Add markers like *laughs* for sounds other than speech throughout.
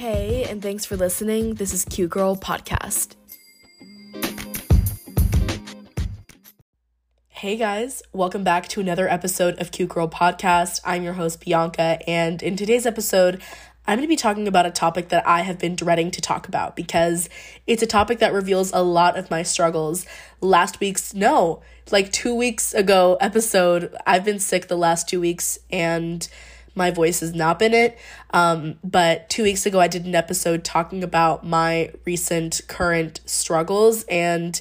Hey, and thanks for listening. This is Cute Girl Podcast. Hey guys, welcome back to another episode of Cute Girl Podcast. I'm your host, Bianca, and in today's episode, I'm going to be talking about a topic that I have been dreading to talk about because it's a topic that reveals a lot of my struggles. Last week's, no, like two weeks ago episode, I've been sick the last two weeks and my voice has not been it. Um, but two weeks ago, I did an episode talking about my recent current struggles and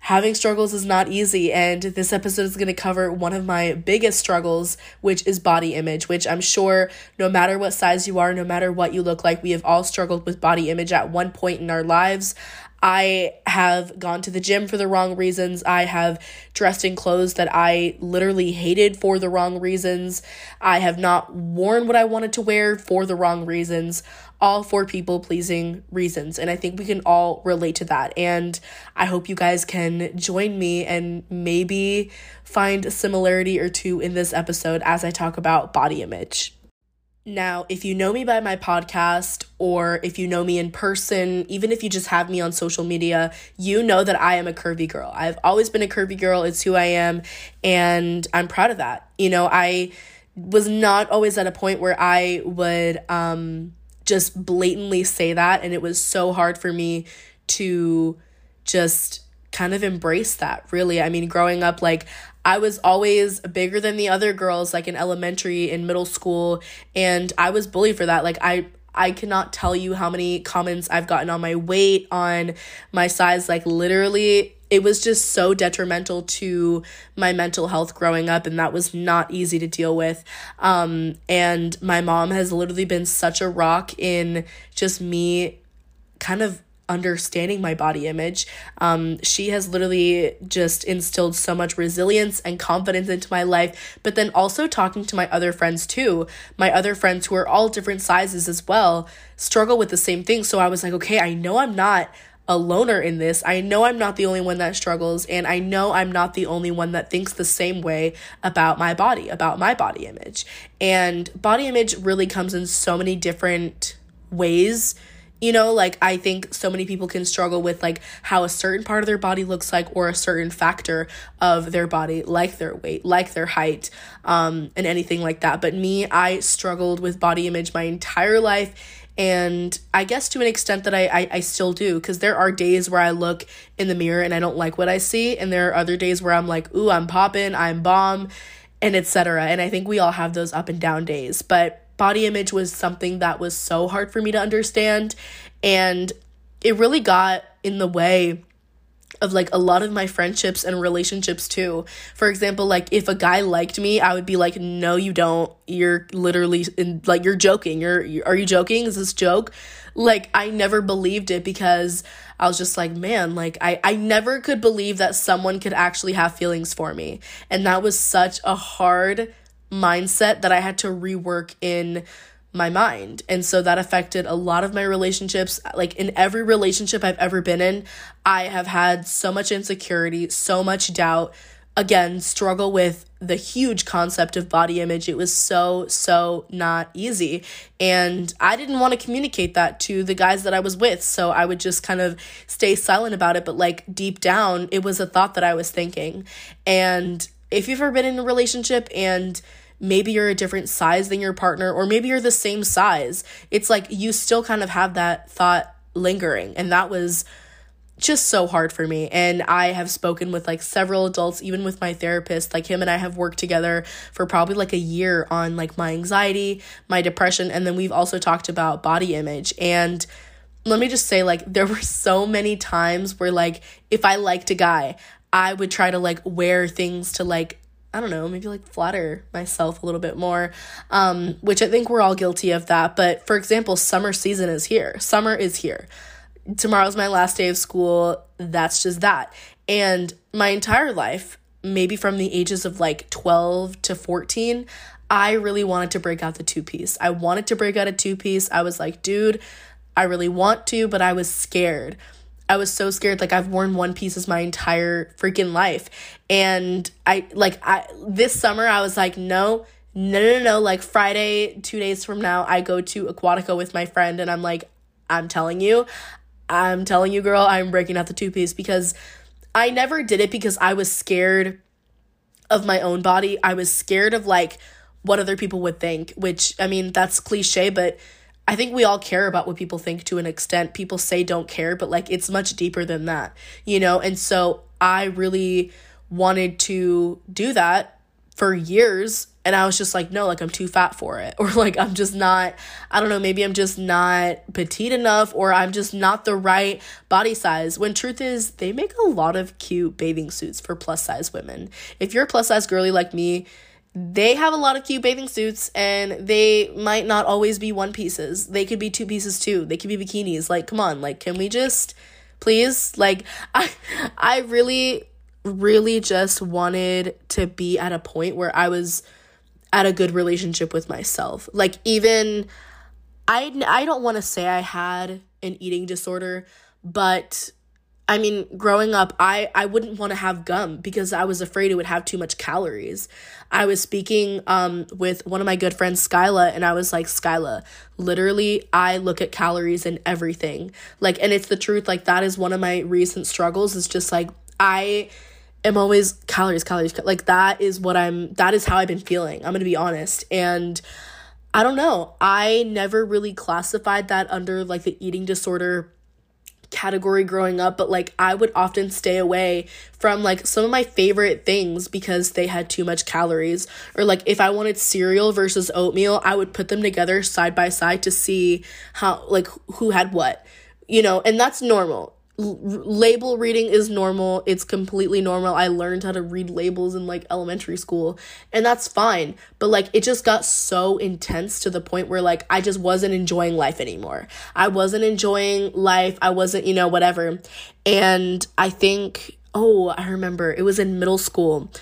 having struggles is not easy and this episode is going to cover one of my biggest struggles which is body image which i'm sure no matter what size you are no matter what you look like we have all struggled with body image at one point in our lives I have gone to the gym for the wrong reasons. I have dressed in clothes that I literally hated for the wrong reasons. I have not worn what I wanted to wear for the wrong reasons all for people pleasing reasons. And I think we can all relate to that. And I hope you guys can join me and maybe find a similarity or two in this episode as I talk about body image. Now, if you know me by my podcast or if you know me in person, even if you just have me on social media, you know that I am a curvy girl. I've always been a curvy girl. It's who I am. And I'm proud of that. You know, I was not always at a point where I would um just blatantly say that. And it was so hard for me to just kind of embrace that, really. I mean, growing up, like, I was always bigger than the other girls, like in elementary, in middle school, and I was bullied for that. Like, I, I cannot tell you how many comments I've gotten on my weight, on my size. Like, literally, it was just so detrimental to my mental health growing up and that was not easy to deal with um, and my mom has literally been such a rock in just me kind of understanding my body image um, she has literally just instilled so much resilience and confidence into my life but then also talking to my other friends too my other friends who are all different sizes as well struggle with the same thing so i was like okay i know i'm not a loner in this. I know I'm not the only one that struggles, and I know I'm not the only one that thinks the same way about my body, about my body image. And body image really comes in so many different ways. You know, like I think so many people can struggle with like how a certain part of their body looks like or a certain factor of their body, like their weight, like their height, um, and anything like that. But me, I struggled with body image my entire life and I guess to an extent that I, I, I still do, because there are days where I look in the mirror and I don't like what I see, and there are other days where I'm like, ooh, I'm popping, I'm bomb, and etc. And I think we all have those up and down days. But body image was something that was so hard for me to understand, and it really got in the way of like a lot of my friendships and relationships too. For example, like if a guy liked me, I would be like, "No, you don't. You're literally in, like you're joking. You're, you are you joking? Is this joke?" Like I never believed it because I was just like, "Man, like I I never could believe that someone could actually have feelings for me." And that was such a hard mindset that I had to rework in my mind. And so that affected a lot of my relationships. Like in every relationship I've ever been in, I have had so much insecurity, so much doubt. Again, struggle with the huge concept of body image. It was so, so not easy. And I didn't want to communicate that to the guys that I was with. So I would just kind of stay silent about it. But like deep down, it was a thought that I was thinking. And if you've ever been in a relationship and maybe you're a different size than your partner, or maybe you're the same size. It's like you still kind of have that thought lingering. And that was just so hard for me. And I have spoken with like several adults, even with my therapist. Like him and I have worked together for probably like a year on like my anxiety, my depression, and then we've also talked about body image. And let me just say, like, there were so many times where, like, if I liked a guy, I would try to like wear things to like I don't know, maybe like flatter myself a little bit more, um, which I think we're all guilty of that. But for example, summer season is here. Summer is here. Tomorrow's my last day of school. That's just that. And my entire life, maybe from the ages of like 12 to 14, I really wanted to break out the two piece. I wanted to break out a two piece. I was like, dude, I really want to, but I was scared. I was so scared. Like I've worn one pieces my entire freaking life. And I like I this summer I was like, no, no, no, no. Like Friday, two days from now, I go to Aquatica with my friend and I'm like, I'm telling you, I'm telling you, girl, I'm breaking out the two piece because I never did it because I was scared of my own body. I was scared of like what other people would think, which I mean, that's cliche, but I think we all care about what people think to an extent. People say don't care, but like it's much deeper than that, you know? And so I really wanted to do that for years and I was just like no like I'm too fat for it *laughs* or like I'm just not I don't know maybe I'm just not petite enough or I'm just not the right body size when truth is they make a lot of cute bathing suits for plus size women if you're a plus size girly like me they have a lot of cute bathing suits and they might not always be one pieces. They could be two pieces too. They could be bikinis. Like come on. Like can we just please? Like *laughs* i i really really just wanted to be at a point where I was at a good relationship with myself. Like even I I don't want to say I had an eating disorder, but I mean, growing up, I I wouldn't want to have gum because I was afraid it would have too much calories. I was speaking um with one of my good friends Skyla and I was like, "Skyla, literally I look at calories and everything." Like and it's the truth, like that is one of my recent struggles is just like I am always calories, calories. Like that is what I'm, that is how I've been feeling. I'm going to be honest. And I don't know. I never really classified that under like the eating disorder category growing up, but like I would often stay away from like some of my favorite things because they had too much calories. Or like if I wanted cereal versus oatmeal, I would put them together side by side to see how like who had what. You know, and that's normal label reading is normal. It's completely normal. I learned how to read labels in like elementary school, and that's fine. But like it just got so intense to the point where like I just wasn't enjoying life anymore. I wasn't enjoying life. I wasn't, you know, whatever. And I think oh, I remember it was in middle school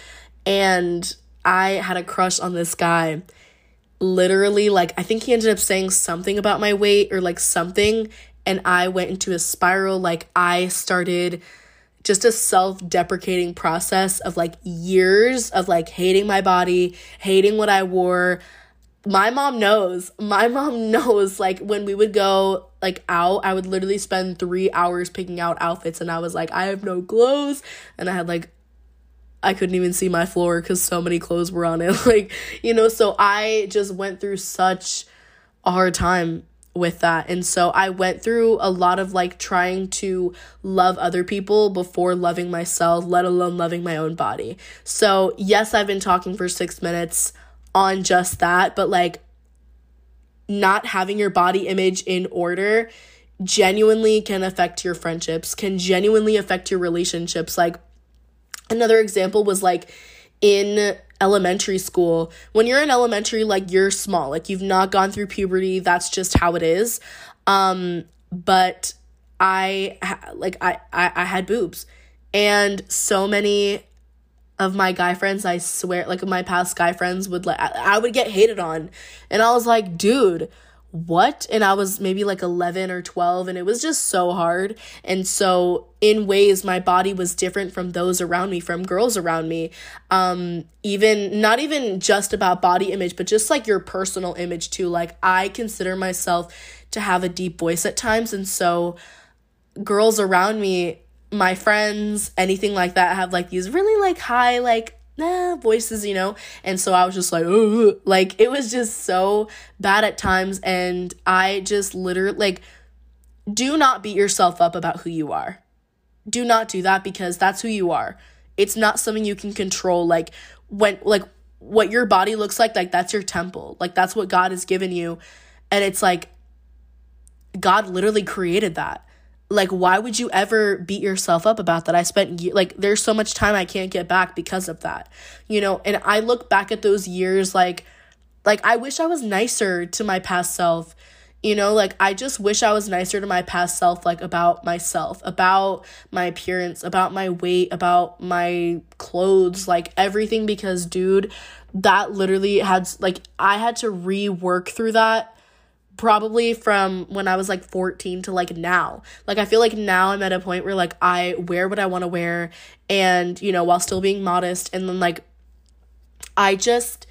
and I had a crush on this guy literally like I think he ended up saying something about my weight or like something and I went into a spiral. Like, I started just a self deprecating process of like years of like hating my body, hating what I wore. My mom knows. My mom *laughs* knows. Like, when we would go like out, I would literally spend three hours picking out outfits, and I was like, I have no clothes. And I had like I couldn't even see my floor because so many clothes were on it. *laughs* Like, you know, so I just went through such a hard time with that. And so I went through a lot of like trying to love other people before loving myself, let alone loving my own body. So, yes, I've been talking for six minutes on just that, but like not having your body image in order genuinely can affect your friendships, can genuinely affect your relationships. Like, another example was like in elementary school when you're in elementary like you're small. Like you've not gone through puberty. That's just how it is. Um but i like I, I i had boobs. And so many of my guy friends i swear like my past guy friends would like I, I would get hated on. And i was like dude what? And I was maybe like 11 or 12, and it was just so hard. And so, in ways, my body was different from those around me, from girls around me. Um, even not even just about body image, but just like your personal image too. Like, I consider myself to have a deep voice at times. And so, girls around me, my friends, anything like that, have like these really like high, like nah, voices, you know? And so I was just like, Ugh. like, it was just so bad at times. And I just literally, like, do not beat yourself up about who you are. Do not do that because that's who you are. It's not something you can control. Like, when, like, what your body looks like, like, that's your temple. Like, that's what God has given you. And it's like, God literally created that like why would you ever beat yourself up about that? I spent like there's so much time i can't get back because of that you know? And i look back at those years like like i wish i was nicer to my past self you know? Like i just wish i was nicer to my past self like about myself about my appearance about my weight about my clothes like everything because dude that literally had like i had to rework through that probably from when I was like 14 to like now. Like I feel like now I'm at a point where like I wear what I want to wear and you know while still being modest and then like I just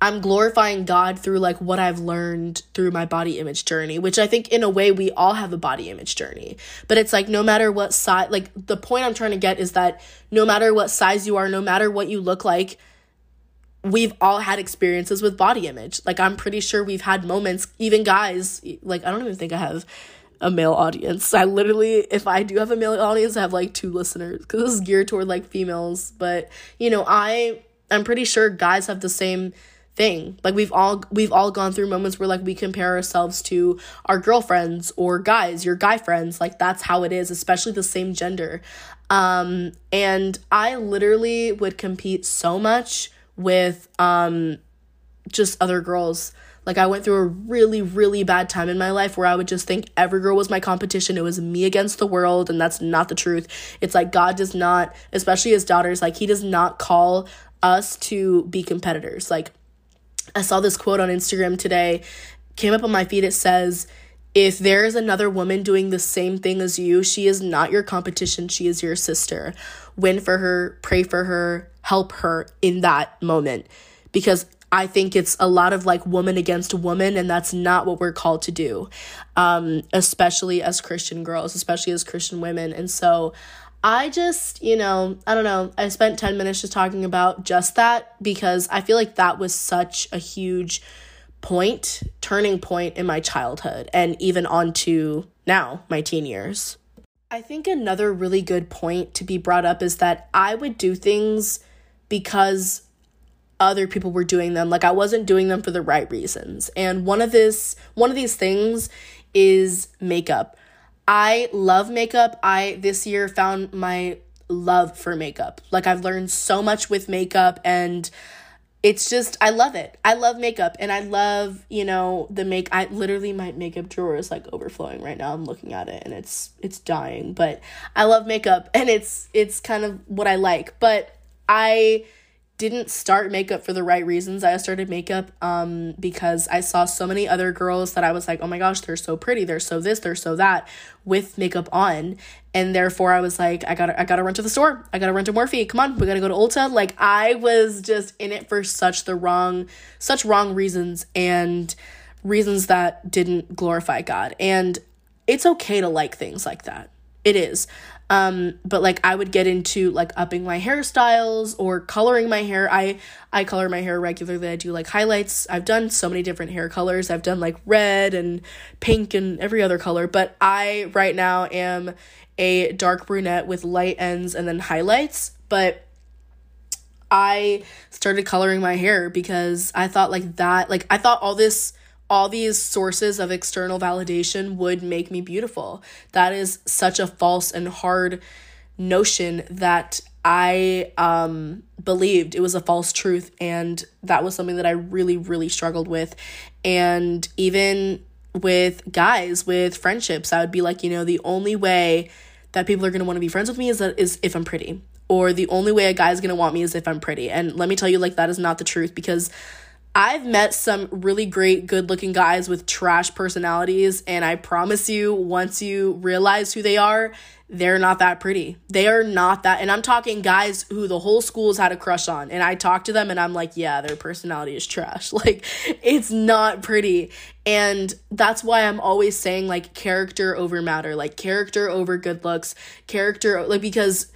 I'm glorifying God through like what I've learned through my body image journey, which I think in a way we all have a body image journey. But it's like no matter what size, like the point I'm trying to get is that no matter what size you are, no matter what you look like, we've all had experiences with body image. Like I'm pretty sure we've had moments, even guys, like I don't even think I have a male audience. I literally, if I do have a male audience, I have like two listeners because this is geared toward like females. But you know, I I'm pretty sure guys have the same thing. Like we've all we've all gone through moments where like we compare ourselves to our girlfriends or guys, your guy friends. Like that's how it is, especially the same gender. Um and I literally would compete so much with um just other girls. Like I went through a really really bad time in my life where I would just think every girl was my competition. It was me against the world and that's not the truth. It's like God does not, especially his daughters, like he does not call us to be competitors. Like I saw this quote on Instagram today, came up on my feed. It says, if there is another woman doing the same thing as you, she is not your competition, she is your sister. Win for her, pray for her, help her in that moment. Because I think it's a lot of like woman against woman, and that's not what we're called to do, um, especially as Christian girls, especially as Christian women. And so I just, you know, I don't know. I spent 10 minutes just talking about just that because I feel like that was such a huge point, turning point in my childhood and even onto now, my teen years. I think another really good point to be brought up is that I would do things because other people were doing them like I wasn't doing them for the right reasons. And one of this one of these things is makeup. I love makeup. I this year found my love for makeup. Like I've learned so much with makeup and it's just I love it. I love makeup and I love, you know, the make I literally my makeup drawer is like overflowing right now. I'm looking at it and it's it's dying, but I love makeup and it's it's kind of what I like. But I didn't start makeup for the right reasons. I started makeup um, because I saw so many other girls that I was like, oh my gosh, they're so pretty, they're so this, they're so that, with makeup on, and therefore I was like, I gotta, I gotta run to the store, I gotta run to Morphe. Come on, we gotta go to Ulta. Like I was just in it for such the wrong, such wrong reasons and reasons that didn't glorify God. And it's okay to like things like that. It is. Um, but like I would get into like upping my hairstyles or coloring my hair. I I color my hair regularly. I do like highlights. I've done so many different hair colors. I've done like red and pink and every other color, but I right now am a dark brunette with light ends and then highlights, but I started coloring my hair because I thought like that like I thought all this all these sources of external validation would make me beautiful. That is such a false and hard notion that I um, believed it was a false truth, and that was something that I really, really struggled with. And even with guys, with friendships, I would be like, you know, the only way that people are gonna want to be friends with me is that is if I'm pretty, or the only way a guy's gonna want me is if I'm pretty. And let me tell you, like that is not the truth because I've met some really great, good looking guys with trash personalities, and I promise you, once you realize who they are, they're not that pretty. They are not that. And I'm talking guys who the whole school's had a crush on. And I talk to them and I'm like, yeah, their personality is trash. *laughs* Like, it's not pretty. And that's why I'm always saying, like, character over matter, like, character over good looks, character, like, because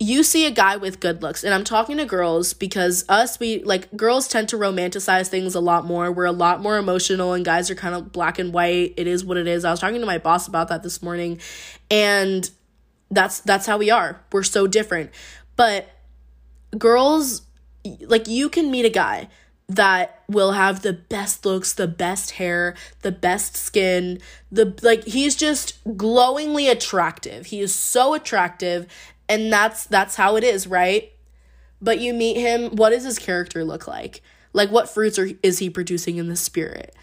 you see a guy with good looks and i'm talking to girls because us we like girls tend to romanticize things a lot more. We're a lot more emotional and guys are kind of black and white. It is what it is. I was talking to my boss about that this morning and that's that's how we are. We're so different. But girls like you can meet a guy that will have the best looks, the best hair, the best skin, the like he's just glowingly attractive. He is so attractive and that's that's how it is right? But you meet him what does his character look like? Like what fruits are is he producing in the spirit?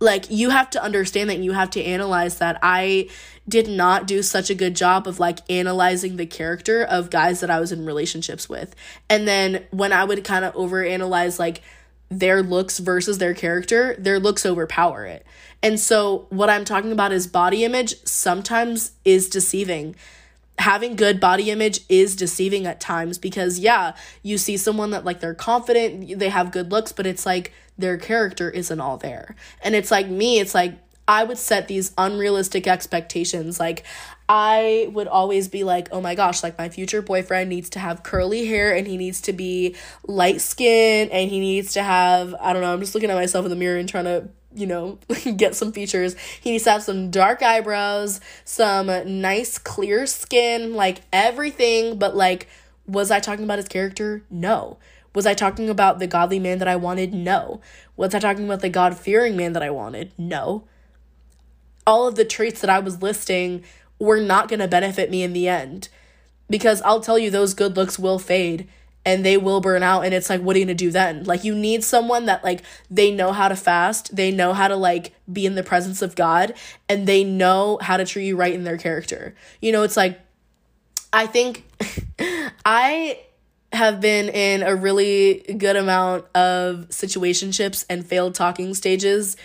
Like you have to understand that you have to analyze that. I did not do such a good job of like analyzing the character of guys that i was in relationships with. And then when i would kind of overanalyze like their looks versus their character their looks overpower it. And so what i'm talking about is body image sometimes is deceiving having good body image is deceiving at times because yeah, you see someone that like they're confident, they have good looks, but it's like their character isn't all there. And it's like me, it's like I would set these unrealistic expectations. Like, I would always be like, oh my gosh, like my future boyfriend needs to have curly hair and he needs to be light skinned and he needs to have, I don't know, I'm just looking at myself in the mirror and trying to, you know, *laughs* get some features. He needs to have some dark eyebrows, some nice clear skin, like everything. But like, was I talking about his character? No. Was I talking about the godly man that I wanted? No. Was I talking about the God fearing man that I wanted? No all of the traits that I was listing were not going to benefit me in the end. Because I'll tell you, those good looks will fade and they will burn out. And it's like, what are you going to do then? Like, you need someone that, like, they know how to fast, they know how to, like, be in the presence of God, and they know how to treat you right in their character. You know, it's like, I think *laughs* I have been in a really good amount of situationships and failed talking stages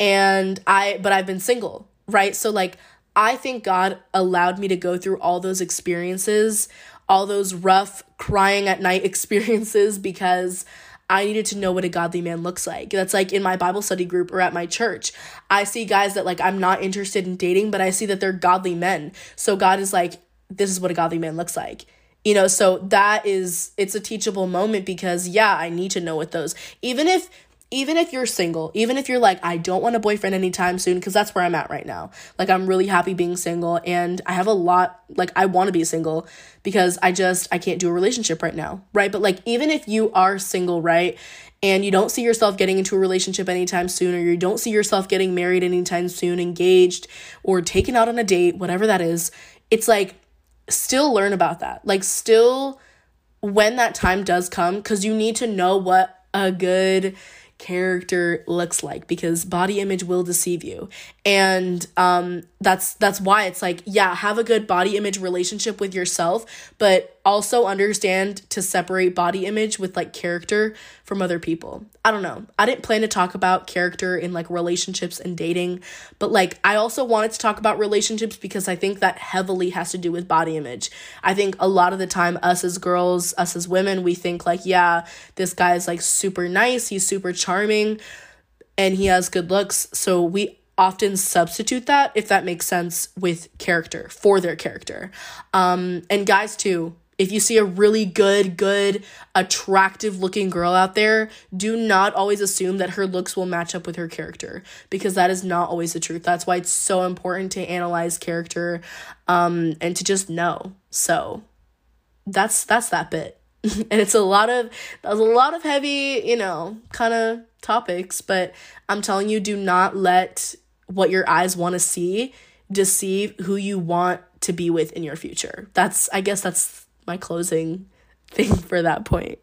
and I but I've been single, right? So like I think God allowed me to go through all those experiences, all those rough crying at night *laughs* experiences because I needed to know what a godly man looks like. That's like in my Bible study group or at my church. I see guys that like I'm not interested in dating, but I see that they're godly men. So God is like, this is what a godly man looks like. You know, so that is it's a teachable moment because yeah, I need to know what those. Even if even if you're single, even if you're like, I don't want a boyfriend anytime soon, because that's where I'm at right now. Like, I'm really happy being single, and I have a lot, like, I want to be single because I just, I can't do a relationship right now, right? But, like, even if you are single, right, and you don't see yourself getting into a relationship anytime soon, or you don't see yourself getting married anytime soon, engaged, or taken out on a date, whatever that is, it's like, still learn about that. Like, still, when that time does come, because you need to know what a good, character looks like because body image will deceive you. And um that's that's why it's like yeah have a good body image relationship with yourself but also understand to separate body image with like character from other people. I don't know. I didn't plan to talk about character in like relationships and dating, but like I also wanted to talk about relationships because I think that heavily has to do with body image. I think a lot of the time us as girls, us as women, we think like, yeah, this guy is like super nice, he's super charming, and he has good looks. So we often substitute that if that makes sense with character for their character. Um and guys too, if you see a really good, good, attractive looking girl out there, do not always assume that her looks will match up with her character because that is not always the truth. That's why it's so important to analyze character um, and to just know. So that's that's that bit. *laughs* and it's a lot of there's a lot of heavy, you know, kind of topics, but I'm telling you do not let what your eyes want to see deceive who you want to be with in your future. That's I guess that's my closing *laughs* thing for that point.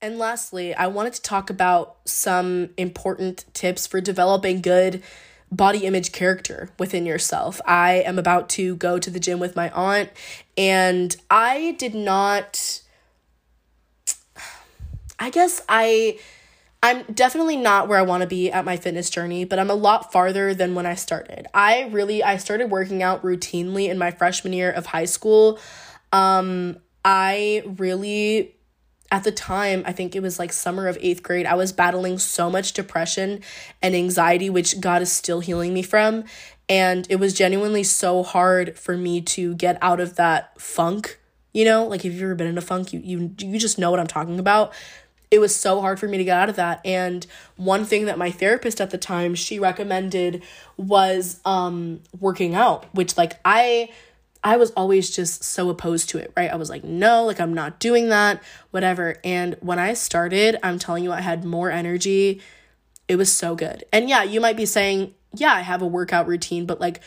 And lastly, I wanted to talk about some important tips for developing good body image character within yourself. I am about to go to the gym with my aunt, and I did not. *sighs* I guess I. I'm definitely not where I want to be at my fitness journey, but I'm a lot farther than when I started. I really I started working out routinely in my freshman year of high school. Um I really at the time, I think it was like summer of eighth grade, I was battling so much depression and anxiety, which God is still healing me from. And it was genuinely so hard for me to get out of that funk. You know, like if you've ever been in a funk, you you you just know what I'm talking about. It was so hard for me to get out of that. And one thing that my therapist at the time she recommended was um working out, which like I I was always just so opposed to it, right? I was like, no, like I'm not doing that, whatever. And when I started, I'm telling you, I had more energy. It was so good. And yeah, you might be saying, yeah, I have a workout routine, but like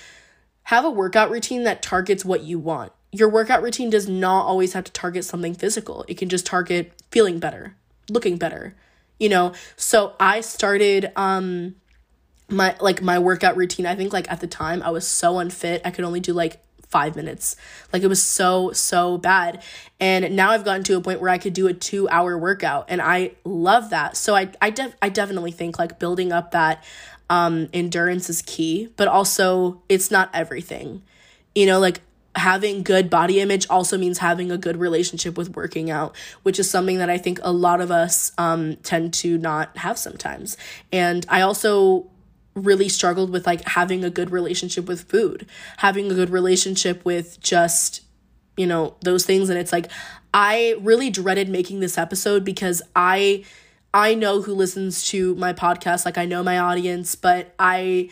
have a workout routine that targets what you want. Your workout routine does not always have to target something physical, it can just target feeling better, looking better, you know? So I started, um, my like my workout routine i think like at the time i was so unfit i could only do like five minutes. Like it was so, so bad. And now I've gotten to a point where I could do a two hour workout and I love that. So I, I, def- I definitely think like building up that um, endurance is key, but also it's not everything. You know, like having good body image also means having a good relationship with working out, which is something that I think a lot of us um, tend to not have sometimes. And I also really struggled with like having a good relationship with food, having a good relationship with just, you know, those things. And it's like, I really dreaded making this episode because I. I know who listens to my podcast, like I know my audience, but I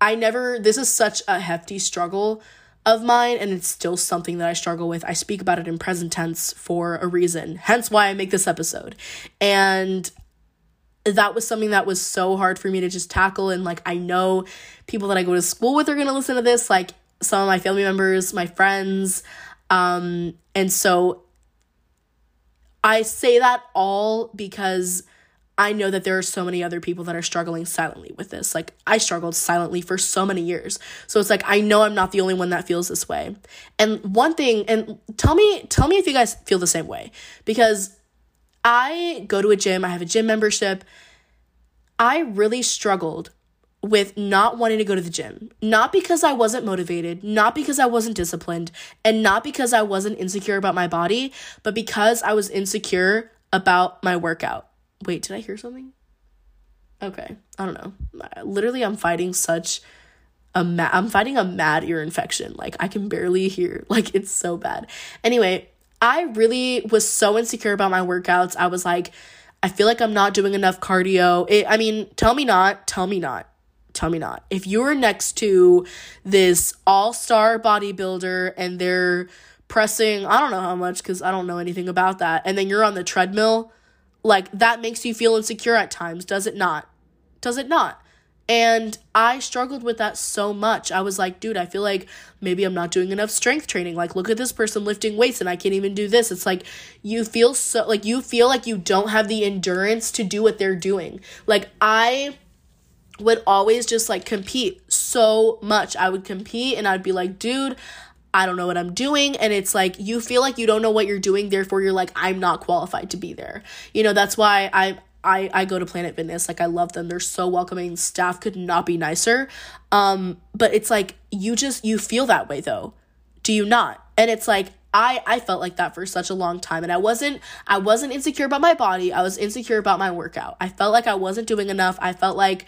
I never this is such a hefty struggle of mine and it's still something that I struggle with. I speak about it in present tense for a reason, hence why I make this episode. And that was something that was so hard for me to just tackle and like I know people that I go to school with are to listen to this, like some of my family members, my friends, um and so I say that all because I know that there are so many other people that are struggling silently with this. Like I struggled silently for so many years. So it's like I know I'm not the only one that feels this way. And one thing and tell me tell me if you guys feel the same way because I go to a gym, I have a gym membership. I really struggled with not wanting to go to the gym. Not because I wasn't motivated, not because I wasn't disciplined, and not because I wasn't insecure about my body, but because I was insecure about my workout. Wait, did I hear something? Okay, I don't know. Literally, I'm fighting such a ma- I'm fighting a mad ear infection. Like I can barely hear. *laughs* Like it's so bad. Anyway, I really was so insecure about my workouts. I was like, I feel like I'm not doing enough cardio. It, I mean, tell me not. Tell me not. Tell me not. If you're next to this all star bodybuilder and they're pressing, I don't know how much because I don't know anything about that, and then you're on the treadmill like that makes you feel insecure at times, does it not? Does it not? And I struggled with that so much. I was like, dude, I feel like maybe I'm not doing enough strength training. Like, look at this person lifting weights and I can't even do this. It's like you feel so, like, you feel like you don't have the endurance to do what they're doing. Like, I would always just like compete so much. I would compete and I'd be like, dude, I don't know what I'm doing. And it's like you feel like you don't know what you're doing, therefore you're like, I'm not qualified to be there. You know, that's why I I, I go to Planet Fitness. Like I love them. They're so welcoming. Staff could not be nicer. Um, but it's like you just you feel that way though. Do you not? And it's like I I felt like that for such a long time and I wasn't I wasn't insecure about my body. I was insecure about my workout. I felt like I wasn't doing enough. I felt like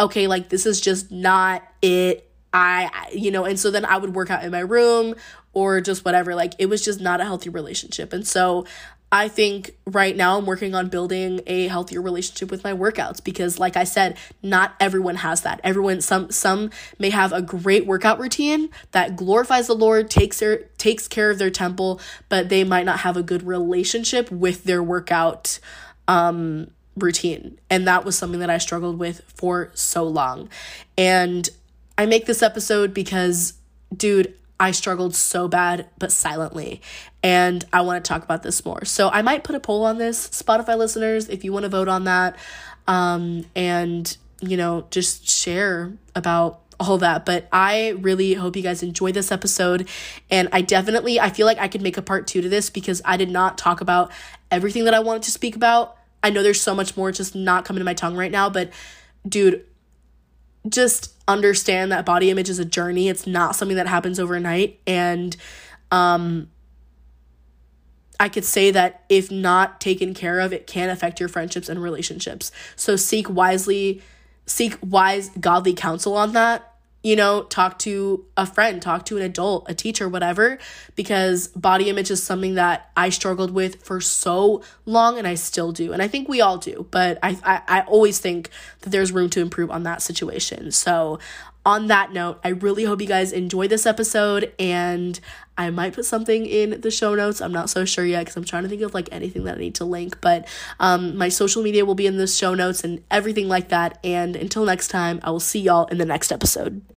okay, like this is just not it I, you know, and so then I would work out in my room or just whatever. Like it was just not a healthy relationship. And so I think right now I'm working on building a healthier relationship with my workouts because like I said, not everyone has that. Everyone some some may have a great workout routine that glorifies the Lord, takes their takes care of their temple, but they might not have a good relationship with their workout um routine. And that was something that I struggled with for so long. And I make this episode because, dude, I struggled so bad, but silently. And I want to talk about this more. So I might put a poll on this, Spotify listeners, if you want to vote on that. Um, and, you know, just share about all that but i really hope you guys enjoy this episode and i definitely i feel like i could make a part two to this because i did not talk about everything that i wanted to speak about i know there's so much more just not coming to my tongue right now but dude just understand that body image is a journey. It's not something that happens overnight. And um, I could say that if not taken care of, it can affect your friendships and relationships. So seek wisely, seek wise, godly counsel on that you know, talk to a friend, talk to an adult, a teacher, whatever, because body image is something that I struggled with for so long and I still do. And I think we all do, but I, I, I always think that there's room to improve on that situation. So, on that note, I really hope you guys enjoy this episode and I might put something in the show notes. I'm not so sure yet because I'm trying to think of like anything that I need to link, but um, my social media will be in the show notes and everything like that. And until next time, I will see y'all in the next episode.